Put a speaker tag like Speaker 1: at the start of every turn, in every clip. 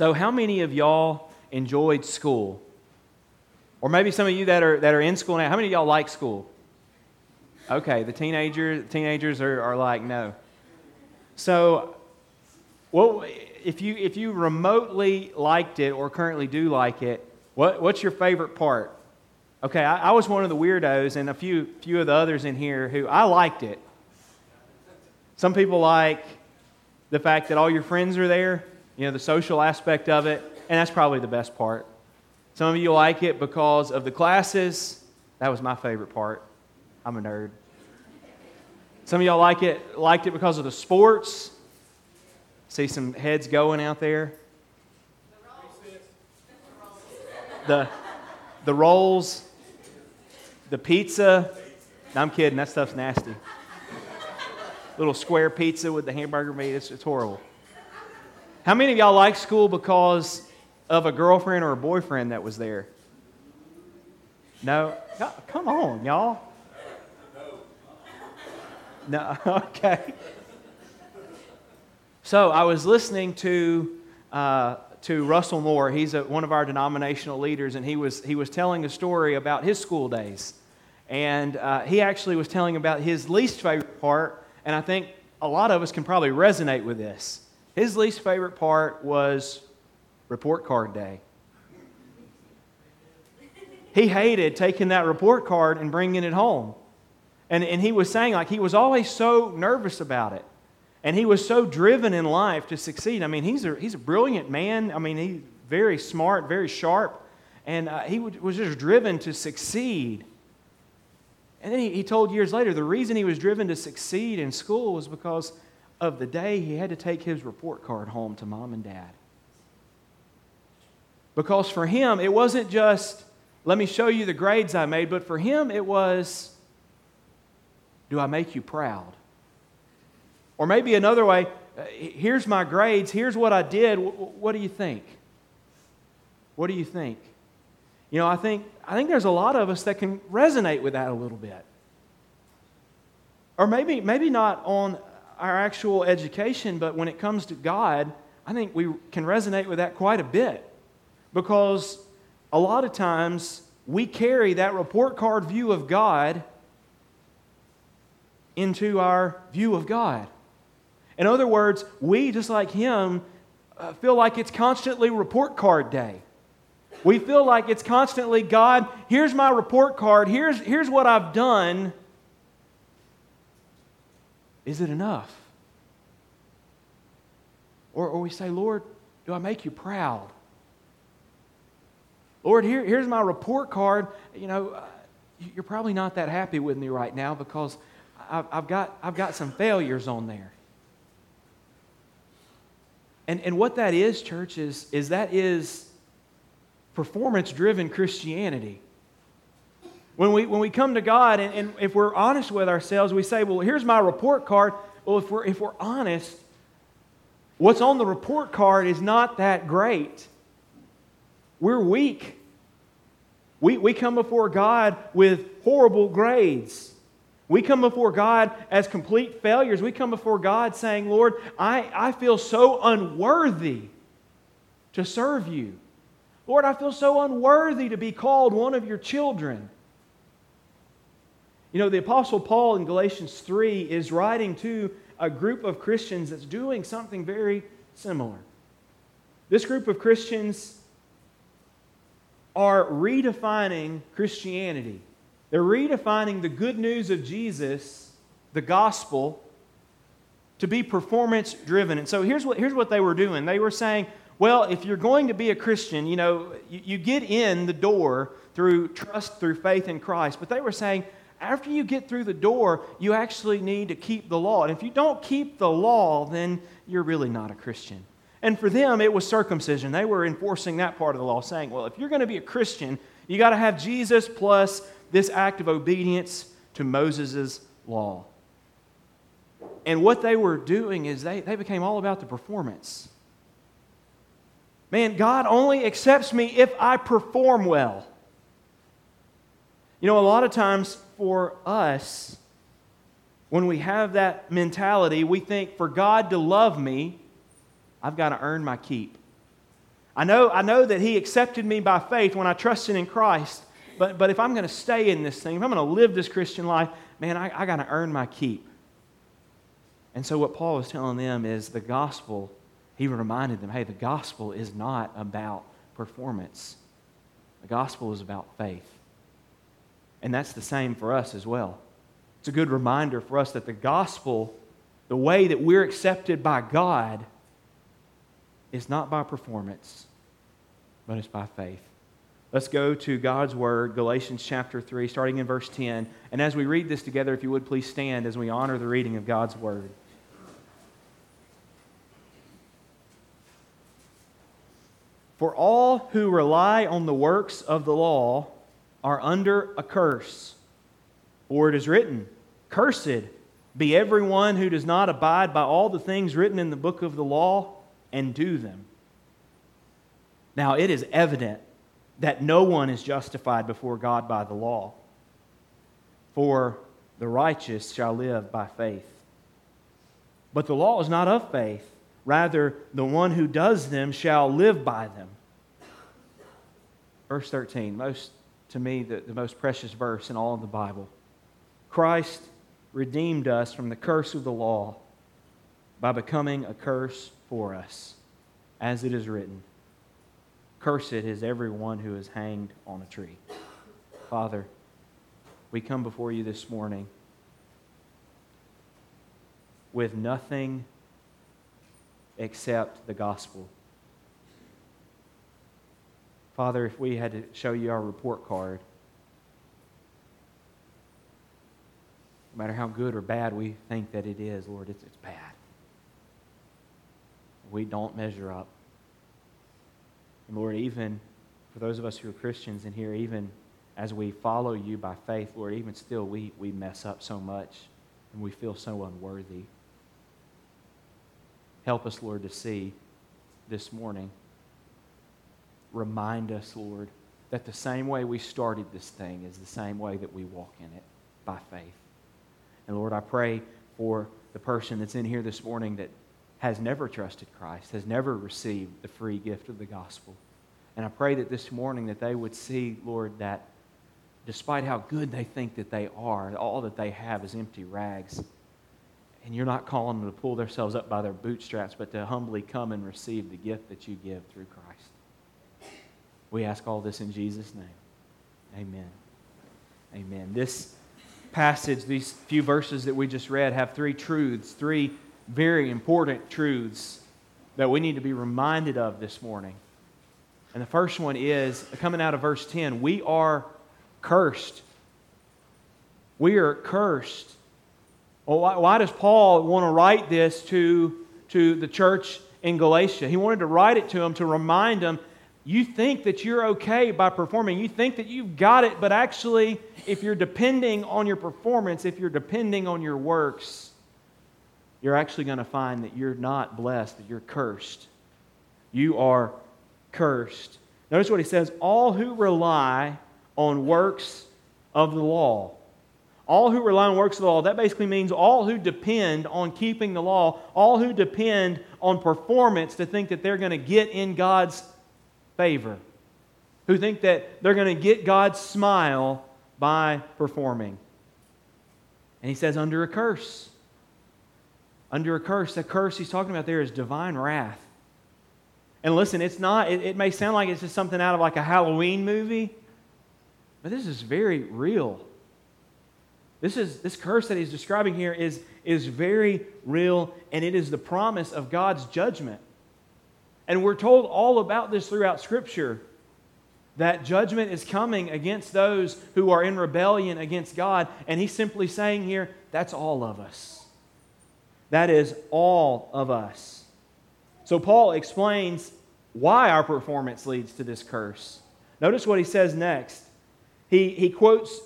Speaker 1: So, how many of y'all enjoyed school? Or maybe some of you that are, that are in school now, how many of y'all like school? Okay, the teenager, teenagers are, are like, no. So, well, if you, if you remotely liked it or currently do like it, what, what's your favorite part? Okay, I, I was one of the weirdos, and a few, few of the others in here who I liked it. Some people like the fact that all your friends are there, you know, the social aspect of it, and that's probably the best part. Some of you like it because of the classes. That was my favorite part. I'm a nerd. Some of y'all like it, liked it because of the sports. See some heads going out there. The, the rolls, the pizza. No, I'm kidding, that stuff's nasty. Little square pizza with the hamburger meat, it's, it's horrible. How many of y'all like school because of a girlfriend or a boyfriend that was there? No? Come on, y'all. No, okay. So I was listening to, uh, to Russell Moore. He's a, one of our denominational leaders, and he was, he was telling a story about his school days. And uh, he actually was telling about his least favorite part, and I think a lot of us can probably resonate with this. His least favorite part was report card day. He hated taking that report card and bringing it home. And, and he was saying, like, he was always so nervous about it. And he was so driven in life to succeed. I mean, he's a, he's a brilliant man. I mean, he's very smart, very sharp. And uh, he was just driven to succeed. And then he, he told years later the reason he was driven to succeed in school was because of the day he had to take his report card home to mom and dad. Because for him, it wasn't just, let me show you the grades I made, but for him, it was, do I make you proud? Or maybe another way, here's my grades, here's what I did. What do you think? What do you think? You know, I think, I think there's a lot of us that can resonate with that a little bit. Or maybe, maybe not on our actual education, but when it comes to God, I think we can resonate with that quite a bit. Because a lot of times we carry that report card view of God into our view of God. In other words, we, just like him, uh, feel like it's constantly report card day. We feel like it's constantly, God, here's my report card, here's, here's what I've done. Is it enough? Or, or we say, Lord, do I make you proud? Lord, here, here's my report card. You know, uh, you're probably not that happy with me right now because I've, I've, got, I've got some failures on there. And, and what that is, church, is, is that is performance driven Christianity. When we, when we come to God and, and if we're honest with ourselves, we say, Well, here's my report card. Well, if we're, if we're honest, what's on the report card is not that great. We're weak. We, we come before God with horrible grades. We come before God as complete failures. We come before God saying, Lord, I, I feel so unworthy to serve you. Lord, I feel so unworthy to be called one of your children. You know, the Apostle Paul in Galatians 3 is writing to a group of Christians that's doing something very similar. This group of Christians are redefining Christianity. They're redefining the good news of Jesus, the gospel, to be performance driven. And so here's what, here's what they were doing they were saying, well, if you're going to be a Christian, you know, you, you get in the door through trust, through faith in Christ. But they were saying, after you get through the door, you actually need to keep the law. And if you don't keep the law, then you're really not a Christian. And for them, it was circumcision. They were enforcing that part of the law, saying, well, if you're going to be a Christian, you got to have Jesus plus this act of obedience to Moses' law. And what they were doing is they, they became all about the performance. Man, God only accepts me if I perform well. You know, a lot of times for us, when we have that mentality, we think for God to love me, I've got to earn my keep. I know, I know that He accepted me by faith when I trusted in Christ, but, but if I'm going to stay in this thing, if I'm going to live this Christian life, man, I, I got to earn my keep. And so, what Paul was telling them is the gospel, he reminded them hey, the gospel is not about performance, the gospel is about faith. And that's the same for us as well. It's a good reminder for us that the gospel, the way that we're accepted by God, is not by performance, but it's by faith. Let's go to God's Word, Galatians chapter 3, starting in verse 10. And as we read this together, if you would please stand as we honor the reading of God's Word. For all who rely on the works of the law are under a curse. For it is written, Cursed be everyone who does not abide by all the things written in the book of the law and do them. Now, it is evident that no one is justified before God by the law, for the righteous shall live by faith. But the law is not of faith. Rather, the one who does them shall live by them. Verse 13, most to me the, the most precious verse in all of the Bible. Christ redeemed us from the curse of the law by becoming a curse for us, as it is written Cursed is everyone who is hanged on a tree. Father, we come before you this morning with nothing except the gospel. Father, if we had to show you our report card, no matter how good or bad we think that it is, Lord, it's, it's bad. We don't measure up. And Lord, even for those of us who are Christians in here, even as we follow you by faith, Lord, even still we, we mess up so much and we feel so unworthy. Help us, Lord, to see this morning. Remind us, Lord, that the same way we started this thing is the same way that we walk in it by faith. And Lord, I pray for the person that's in here this morning that has never trusted Christ, has never received the free gift of the gospel. And I pray that this morning that they would see, Lord, that despite how good they think that they are, all that they have is empty rags. And you're not calling them to pull themselves up by their bootstraps, but to humbly come and receive the gift that you give through Christ. We ask all this in Jesus' name. Amen. Amen. This passage, these few verses that we just read, have three truths, three very important truths that we need to be reminded of this morning. And the first one is coming out of verse 10 we are cursed. We are cursed. Well, why, why does Paul want to write this to, to the church in Galatia? He wanted to write it to them to remind them you think that you're okay by performing. You think that you've got it, but actually, if you're depending on your performance, if you're depending on your works, you're actually going to find that you're not blessed, that you're cursed. You are cursed. Notice what he says all who rely on works of the law. All who rely on works of the law, that basically means all who depend on keeping the law, all who depend on performance to think that they're going to get in God's favor, who think that they're going to get God's smile by performing. And he says, under a curse under a curse. The curse he's talking about there is divine wrath. And listen, it's not, it, it, may sound like it's just something out of like a Halloween movie, but this is very real. This is this curse that he's describing here is, is very real, and it is the promise of God's judgment. And we're told all about this throughout Scripture that judgment is coming against those who are in rebellion against God. And he's simply saying here, that's all of us. That is all of us. So Paul explains why our performance leads to this curse. Notice what he says next. He, he quotes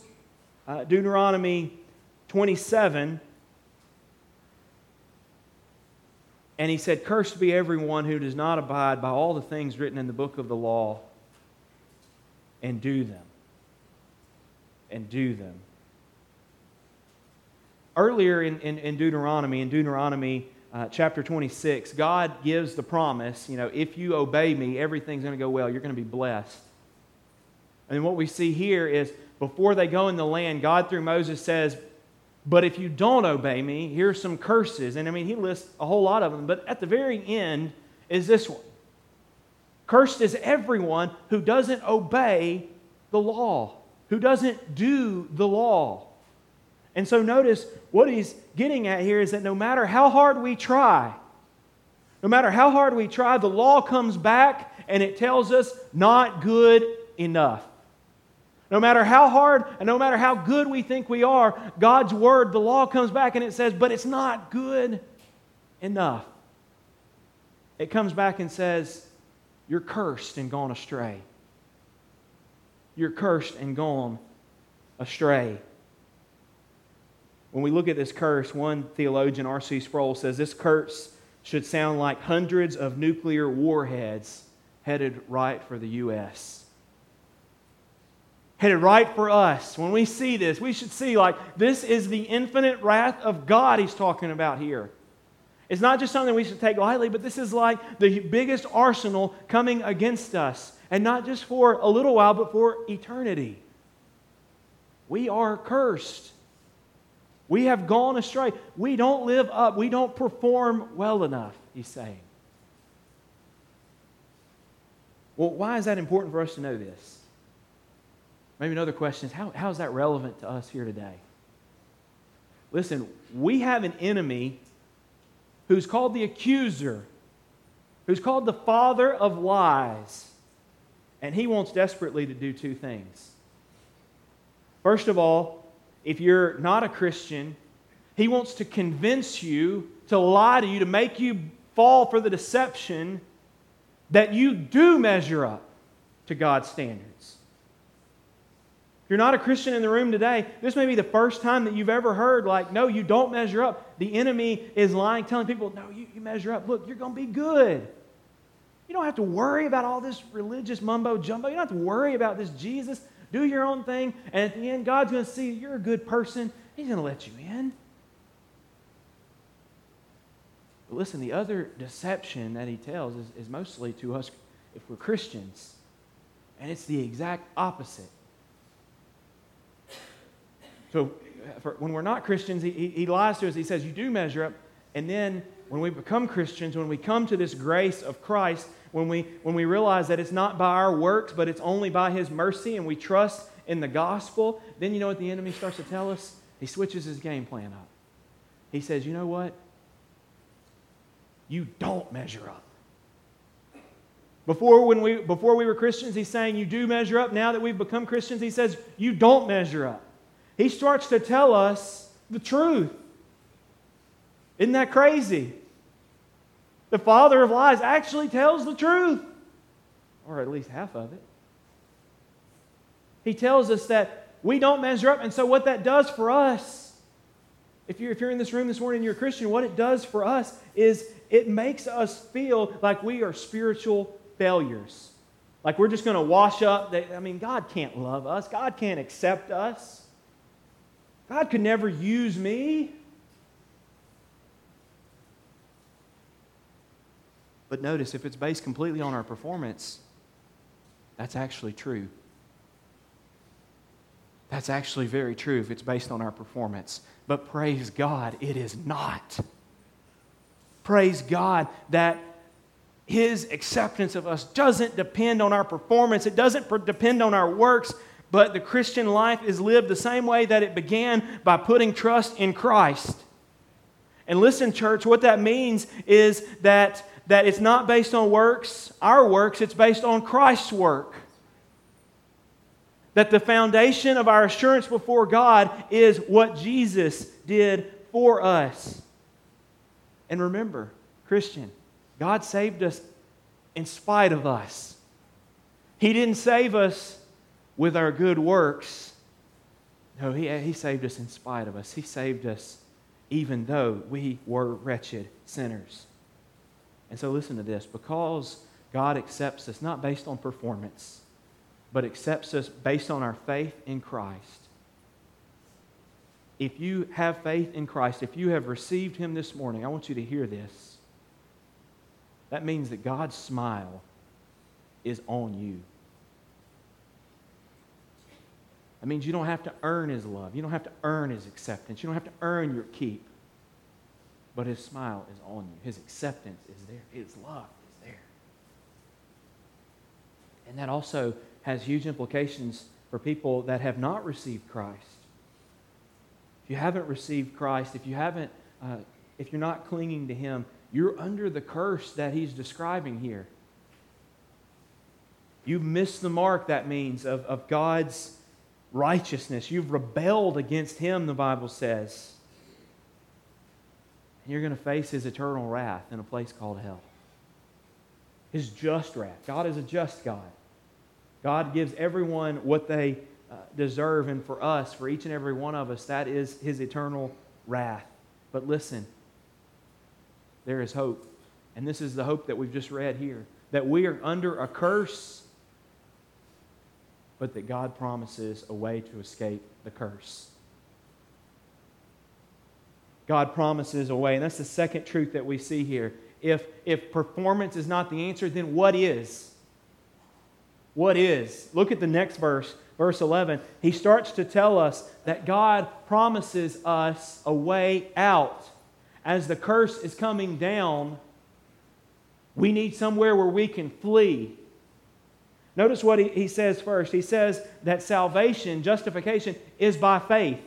Speaker 1: uh, Deuteronomy 27, and he said, Cursed be everyone who does not abide by all the things written in the book of the law and do them. And do them earlier in, in, in Deuteronomy, in Deuteronomy uh, chapter 26, God gives the promise, you know, if you obey me, everything's going to go well. You're going to be blessed. And what we see here is before they go in the land, God through Moses says, But if you don't obey me, here's some curses. And I mean, he lists a whole lot of them. But at the very end is this one Cursed is everyone who doesn't obey the law, who doesn't do the law. And so notice what he's getting at here is that no matter how hard we try, no matter how hard we try, the law comes back and it tells us not good enough. No matter how hard and no matter how good we think we are, God's word, the law comes back and it says, but it's not good enough. It comes back and says, You're cursed and gone astray. You're cursed and gone astray. When we look at this curse, one theologian, R.C. Sproul, says this curse should sound like hundreds of nuclear warheads headed right for the U.S. Headed right for us. When we see this, we should see like this is the infinite wrath of God he's talking about here. It's not just something we should take lightly, but this is like the biggest arsenal coming against us. And not just for a little while, but for eternity. We are cursed. We have gone astray. We don't live up. We don't perform well enough, he's saying. Well, why is that important for us to know this? Maybe another question is how, how is that relevant to us here today? Listen, we have an enemy who's called the accuser, who's called the father of lies, and he wants desperately to do two things. First of all, if you're not a Christian, he wants to convince you, to lie to you, to make you fall for the deception that you do measure up to God's standards. You're not a Christian in the room today, this may be the first time that you've ever heard, like, no, you don't measure up. The enemy is lying, telling people, no, you, you measure up. Look, you're going to be good. You don't have to worry about all this religious mumbo jumbo. You don't have to worry about this Jesus do your own thing, and at the end, God's going to see you're a good person. He's going to let you in. But listen, the other deception that he tells is, is mostly to us if we're Christians, and it's the exact opposite. So, for, when we're not Christians, he, he lies to us. He says, You do measure up. And then when we become Christians, when we come to this grace of Christ, when we, when we realize that it's not by our works, but it's only by His mercy, and we trust in the gospel, then you know what the enemy starts to tell us? He switches his game plan up. He says, You know what? You don't measure up. Before, when we, before we were Christians, he's saying, You do measure up. Now that we've become Christians, he says, You don't measure up. He starts to tell us the truth. Isn't that crazy? The father of lies actually tells the truth, or at least half of it. He tells us that we don't measure up, and so what that does for us, if you're, if you're in this room this morning and you're a Christian, what it does for us is it makes us feel like we are spiritual failures. Like we're just going to wash up. I mean, God can't love us, God can't accept us. God could never use me. But notice, if it's based completely on our performance, that's actually true. That's actually very true if it's based on our performance. But praise God, it is not. Praise God that His acceptance of us doesn't depend on our performance, it doesn't depend on our works, but the Christian life is lived the same way that it began by putting trust in Christ. And listen, church, what that means is that that it's not based on works, our works, it's based on Christ's work. That the foundation of our assurance before God is what Jesus did for us. And remember, Christian, God saved us in spite of us. He didn't save us with our good works. No, he, he saved us in spite of us. He saved us even though we were wretched sinners. And so listen to this because God accepts us not based on performance, but accepts us based on our faith in Christ. if you have faith in Christ, if you have received Him this morning, I want you to hear this. That means that God's smile is on you. That means you don't have to earn His love. You don't have to earn His acceptance. You don't have to earn your keep. But His smile is on you. His acceptance is there. His love is there. And that also has huge implications for people that have not received Christ. If you haven't received Christ, if you haven't, uh, if you're not clinging to Him, you're under the curse that He's describing here. You've missed the mark, that means, of, of God's righteousness. You've rebelled against Him, the Bible says. And you're going to face His eternal wrath in a place called hell. His just wrath. God is a just God. God gives everyone what they uh, deserve, and for us, for each and every one of us, that is His eternal wrath. But listen, there is hope. And this is the hope that we've just read here that we are under a curse, but that God promises a way to escape the curse. God promises a way. And that's the second truth that we see here. If, if performance is not the answer, then what is? What is? Look at the next verse, verse 11. He starts to tell us that God promises us a way out. As the curse is coming down, we need somewhere where we can flee. Notice what he, he says first. He says that salvation, justification, is by faith.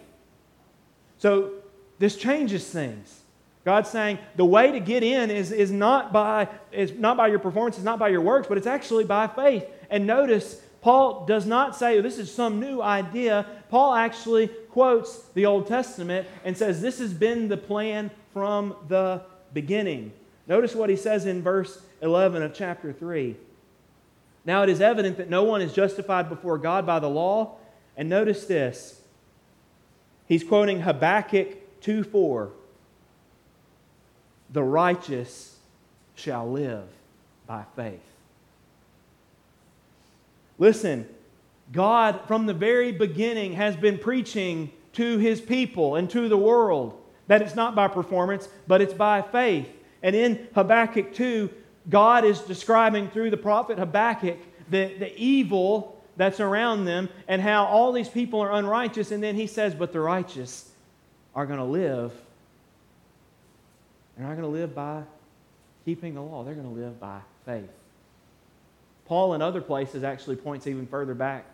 Speaker 1: So this changes things. God's saying the way to get in is, is, not by, is not by your performance, it's not by your works, but it's actually by faith. And notice, Paul does not say, oh, this is some new idea. Paul actually quotes the Old Testament and says, this has been the plan from the beginning. Notice what he says in verse 11 of chapter 3. Now it is evident that no one is justified before God by the law. And notice this. He's quoting Habakkuk 2 4. The righteous shall live by faith. Listen, God, from the very beginning, has been preaching to his people and to the world that it's not by performance, but it's by faith. And in Habakkuk 2, God is describing through the prophet Habakkuk the, the evil that's around them and how all these people are unrighteous. And then he says, But the righteous are going to live. They're not going to live by keeping the law, they're going to live by faith. Paul, in other places, actually points even further back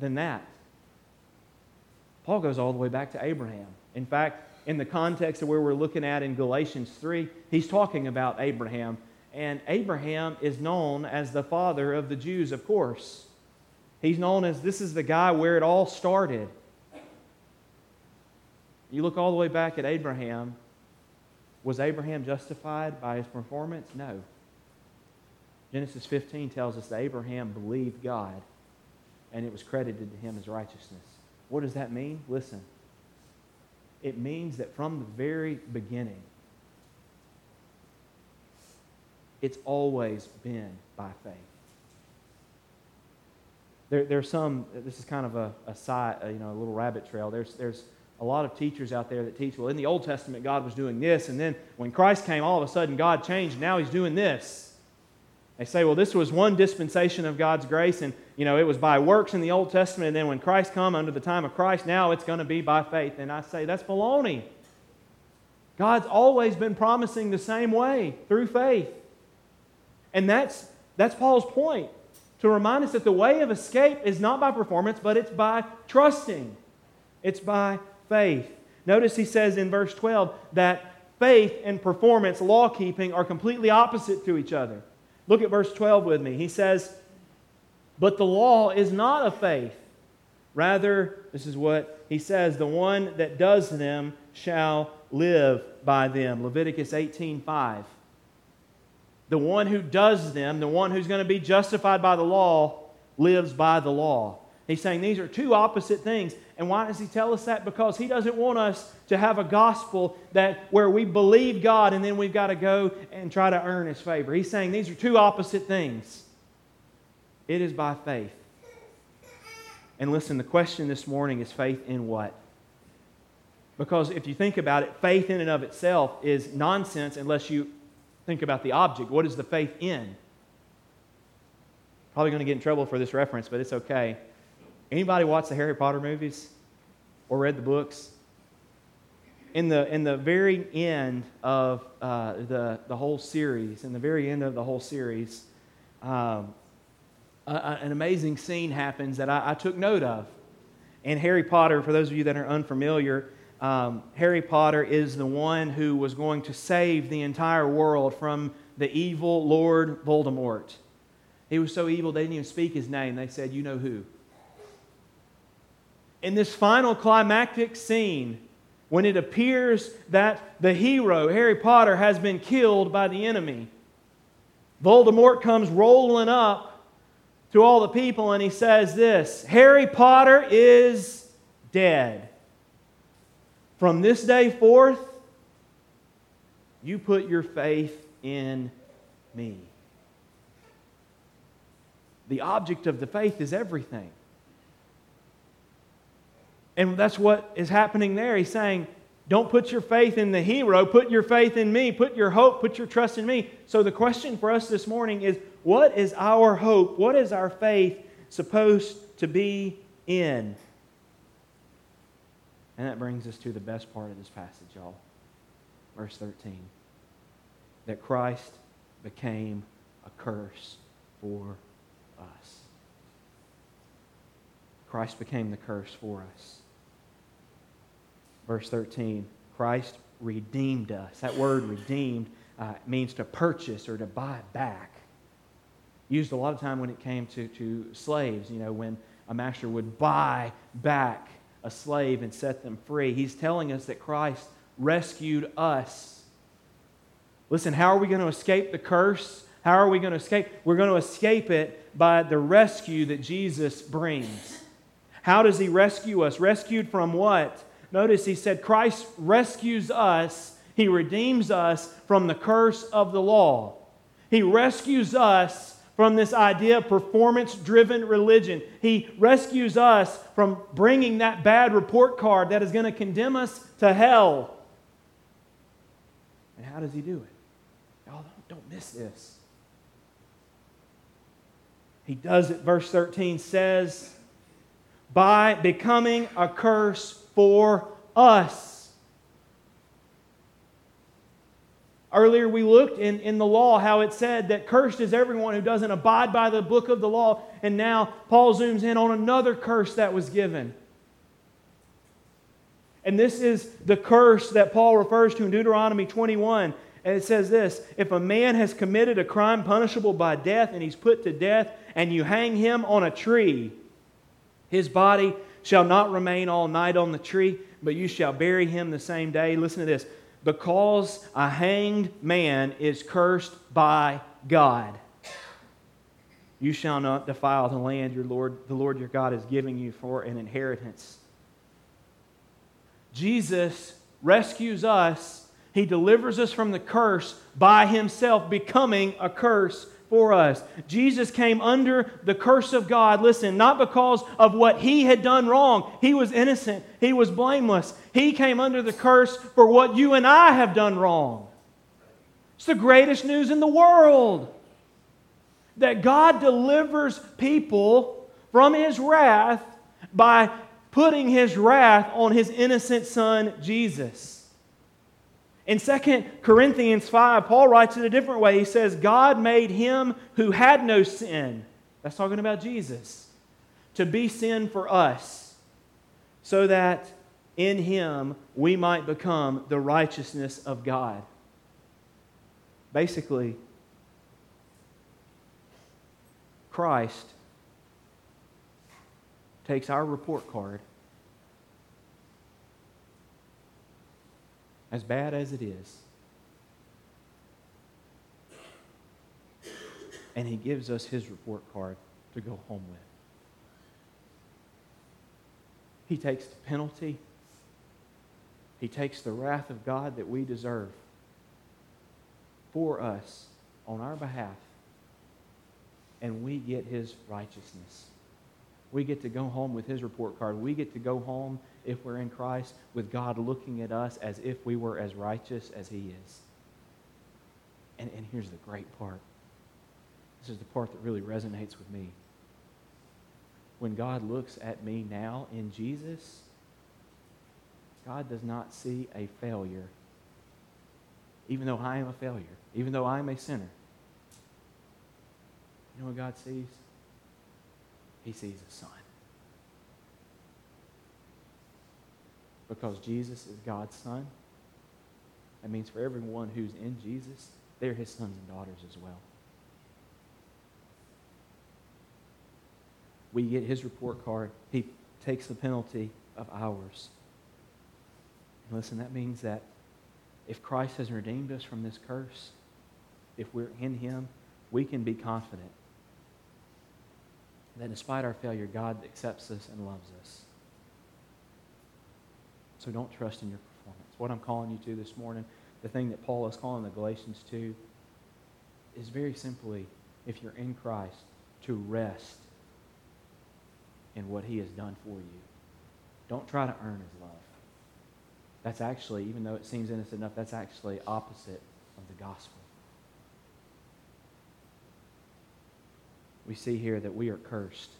Speaker 1: than that. Paul goes all the way back to Abraham. In fact, in the context of where we're looking at in Galatians 3, he's talking about Abraham. And Abraham is known as the father of the Jews, of course. He's known as this is the guy where it all started. You look all the way back at Abraham. Was Abraham justified by his performance? No. Genesis 15 tells us that Abraham believed God and it was credited to him as righteousness. What does that mean? Listen. It means that from the very beginning, it's always been by faith. There, there's some, this is kind of a, a side, uh, you know, a little rabbit trail. There's, there's a lot of teachers out there that teach, well, in the Old Testament, God was doing this, and then when Christ came, all of a sudden, God changed, now he's doing this. They say, well, this was one dispensation of God's grace, and you know, it was by works in the Old Testament, and then when Christ come under the time of Christ, now it's going to be by faith. And I say that's baloney. God's always been promising the same way through faith. And that's that's Paul's point to remind us that the way of escape is not by performance, but it's by trusting. It's by faith. Notice he says in verse 12 that faith and performance, law keeping, are completely opposite to each other. Look at verse 12 with me. He says, But the law is not of faith. Rather, this is what he says the one that does them shall live by them. Leviticus 18 5. The one who does them, the one who's going to be justified by the law, lives by the law. He's saying these are two opposite things. And why does he tell us that? Because he doesn't want us to have a gospel that where we believe God and then we've got to go and try to earn his favor. He's saying these are two opposite things. It is by faith. And listen, the question this morning is faith in what? Because if you think about it, faith in and of itself is nonsense unless you think about the object. What is the faith in? Probably going to get in trouble for this reference, but it's okay. Anybody watch the Harry Potter movies or read the books? In the, in the very end of uh, the, the whole series, in the very end of the whole series, um, a, a, an amazing scene happens that I, I took note of. And Harry Potter, for those of you that are unfamiliar, um, Harry Potter is the one who was going to save the entire world from the evil Lord Voldemort. He was so evil they didn't even speak his name. They said, You know who. In this final climactic scene, when it appears that the hero, Harry Potter, has been killed by the enemy, Voldemort comes rolling up to all the people and he says this Harry Potter is dead. From this day forth, you put your faith in me. The object of the faith is everything. And that's what is happening there. He's saying, don't put your faith in the hero, put your faith in me, put your hope, put your trust in me. So the question for us this morning is what is our hope? What is our faith supposed to be in? And that brings us to the best part of this passage, y'all. Verse 13. That Christ became a curse for us. Christ became the curse for us. Verse 13 Christ redeemed us. That word redeemed uh, means to purchase or to buy back. Used a lot of time when it came to, to slaves, you know, when a master would buy back a slave and set them free. He's telling us that Christ rescued us. Listen, how are we going to escape the curse? How are we going to escape? We're going to escape it by the rescue that Jesus brings. How does he rescue us? Rescued from what? Notice he said, Christ rescues us, he redeems us from the curse of the law. He rescues us from this idea of performance driven religion. He rescues us from bringing that bad report card that is going to condemn us to hell. And how does he do it? Y'all don't miss this. He does it, verse 13 says, by becoming a curse for us. Earlier, we looked in, in the law how it said that cursed is everyone who doesn't abide by the book of the law. And now Paul zooms in on another curse that was given. And this is the curse that Paul refers to in Deuteronomy 21. And it says this If a man has committed a crime punishable by death and he's put to death, and you hang him on a tree, his body shall not remain all night on the tree, but you shall bury him the same day. Listen to this because a hanged man is cursed by God. You shall not defile the land your Lord, the Lord your God is giving you for an inheritance. Jesus rescues us. He delivers us from the curse by himself becoming a curse for us. Jesus came under the curse of God, listen, not because of what he had done wrong. He was innocent, he was blameless. He came under the curse for what you and I have done wrong. It's the greatest news in the world that God delivers people from his wrath by putting his wrath on his innocent son, Jesus. In 2 Corinthians 5, Paul writes it a different way. He says, God made him who had no sin, that's talking about Jesus, to be sin for us, so that in him we might become the righteousness of God. Basically, Christ takes our report card as bad as it is. And he gives us his report card to go home with. He takes the penalty, he takes the wrath of God that we deserve for us on our behalf, and we get his righteousness. We get to go home with his report card. We get to go home, if we're in Christ, with God looking at us as if we were as righteous as he is. And, and here's the great part this is the part that really resonates with me. When God looks at me now in Jesus, God does not see a failure, even though I am a failure, even though I am a sinner. You know what God sees? He sees a son. Because Jesus is God's son, that means for everyone who's in Jesus, they're his sons and daughters as well. We get his report card. He takes the penalty of ours. And listen, that means that if Christ has redeemed us from this curse, if we're in him, we can be confident that despite our failure, God accepts us and loves us. So don't trust in your performance. What I'm calling you to this morning, the thing that Paul is calling the Galatians to, is very simply, if you're in Christ, to rest in what he has done for you. Don't try to earn his love. That's actually, even though it seems innocent enough, that's actually opposite of the gospel. We see here that we are cursed.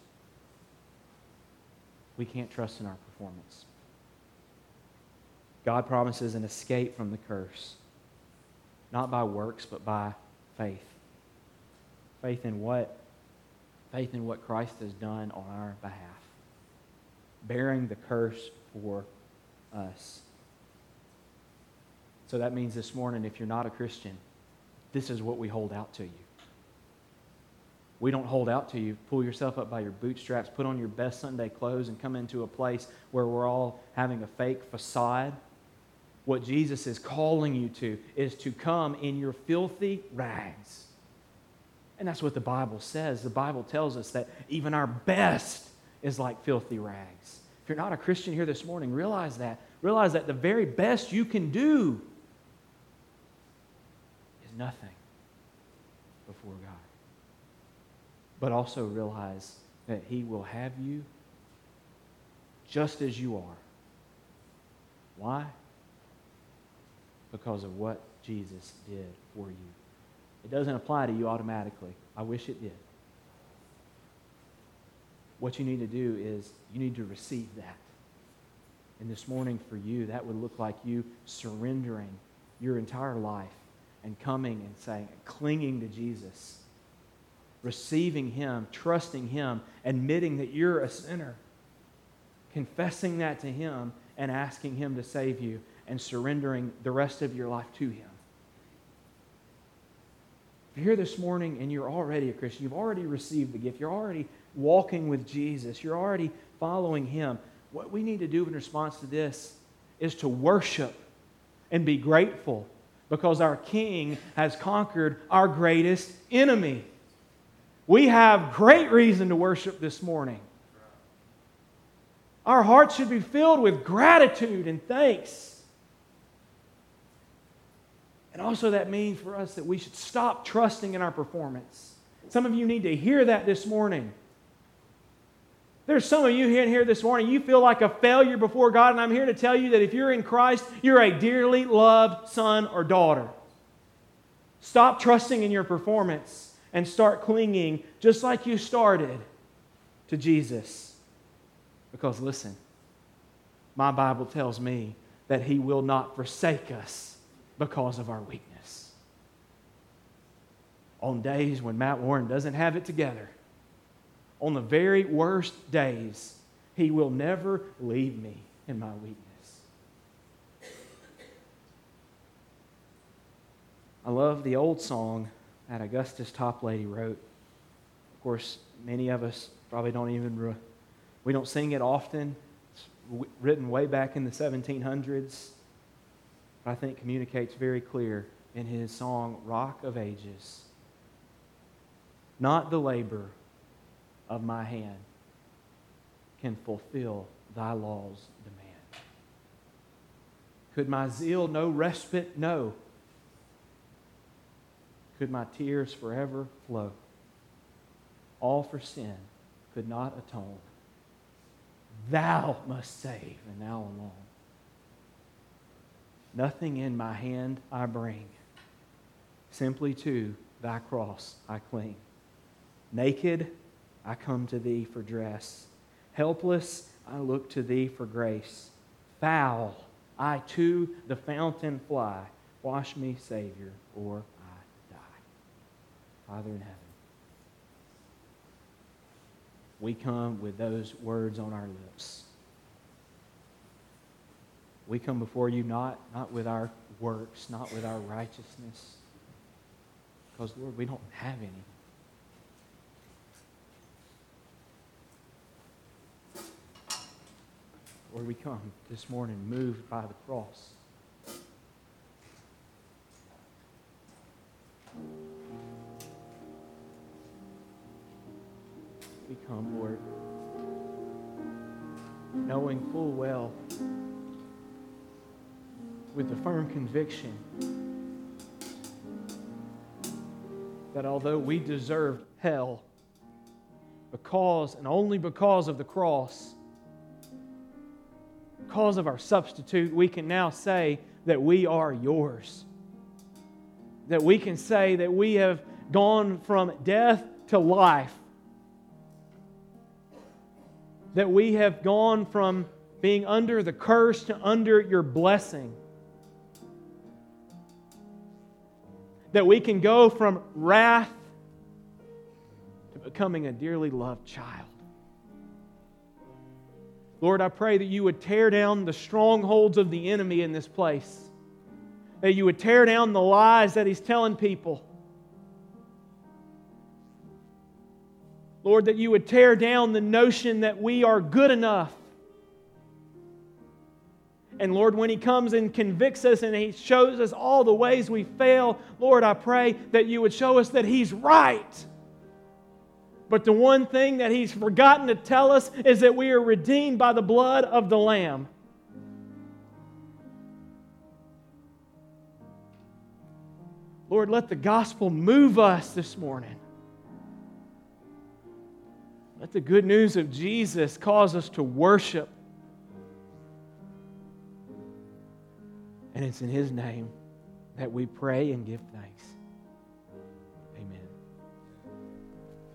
Speaker 1: We can't trust in our performance. God promises an escape from the curse, not by works, but by faith. Faith in what? Faith in what Christ has done on our behalf, bearing the curse for us. So that means this morning, if you're not a Christian, this is what we hold out to you. We don't hold out to you. Pull yourself up by your bootstraps, put on your best Sunday clothes, and come into a place where we're all having a fake facade. What Jesus is calling you to is to come in your filthy rags and that's what the Bible says. The Bible tells us that even our best is like filthy rags. If you're not a Christian here this morning, realize that. Realize that the very best you can do is nothing before God. But also realize that He will have you just as you are. Why? Because of what Jesus did for you. It doesn't apply to you automatically. I wish it did. What you need to do is you need to receive that. And this morning for you, that would look like you surrendering your entire life and coming and saying, clinging to Jesus, receiving Him, trusting Him, admitting that you're a sinner, confessing that to Him, and asking Him to save you, and surrendering the rest of your life to Him. If you're here this morning and you're already a Christian, you've already received the gift, you're already walking with Jesus, you're already following Him, what we need to do in response to this is to worship and be grateful because our King has conquered our greatest enemy. We have great reason to worship this morning. Our hearts should be filled with gratitude and thanks. And also, that means for us that we should stop trusting in our performance. Some of you need to hear that this morning. There's some of you here, in here this morning, you feel like a failure before God, and I'm here to tell you that if you're in Christ, you're a dearly loved son or daughter. Stop trusting in your performance and start clinging, just like you started, to Jesus. Because listen, my Bible tells me that He will not forsake us because of our weakness. On days when Matt Warren doesn't have it together, on the very worst days, he will never leave me in my weakness. I love the old song that Augustus Toplady wrote. Of course, many of us probably don't even, re- we don't sing it often. It's w- written way back in the 1700s. I think communicates very clear in his song, Rock of Ages. Not the labor of my hand can fulfill thy law's demand. Could my zeal no respite know? Could my tears forever flow? All for sin could not atone thou must save, and thou alone. Nothing in my hand I bring, simply to thy cross I cling. Naked, I come to thee for dress. Helpless, I look to thee for grace. Foul, I to the fountain fly. Wash me, Savior, or. Father in heaven, we come with those words on our lips. We come before you not, not with our works, not with our righteousness, because, Lord, we don't have any. Lord, we come this morning moved by the cross. Come, Lord, knowing full well, with the firm conviction that although we deserved hell because and only because of the cross, because of our substitute, we can now say that we are yours. That we can say that we have gone from death to life. That we have gone from being under the curse to under your blessing. That we can go from wrath to becoming a dearly loved child. Lord, I pray that you would tear down the strongholds of the enemy in this place, that you would tear down the lies that he's telling people. Lord, that you would tear down the notion that we are good enough. And Lord, when He comes and convicts us and He shows us all the ways we fail, Lord, I pray that you would show us that He's right. But the one thing that he's forgotten to tell us is that we are redeemed by the blood of the Lamb. Lord, let the gospel move us this morning. Let the good news of Jesus cause us to worship. And it's in his name that we pray and give thanks.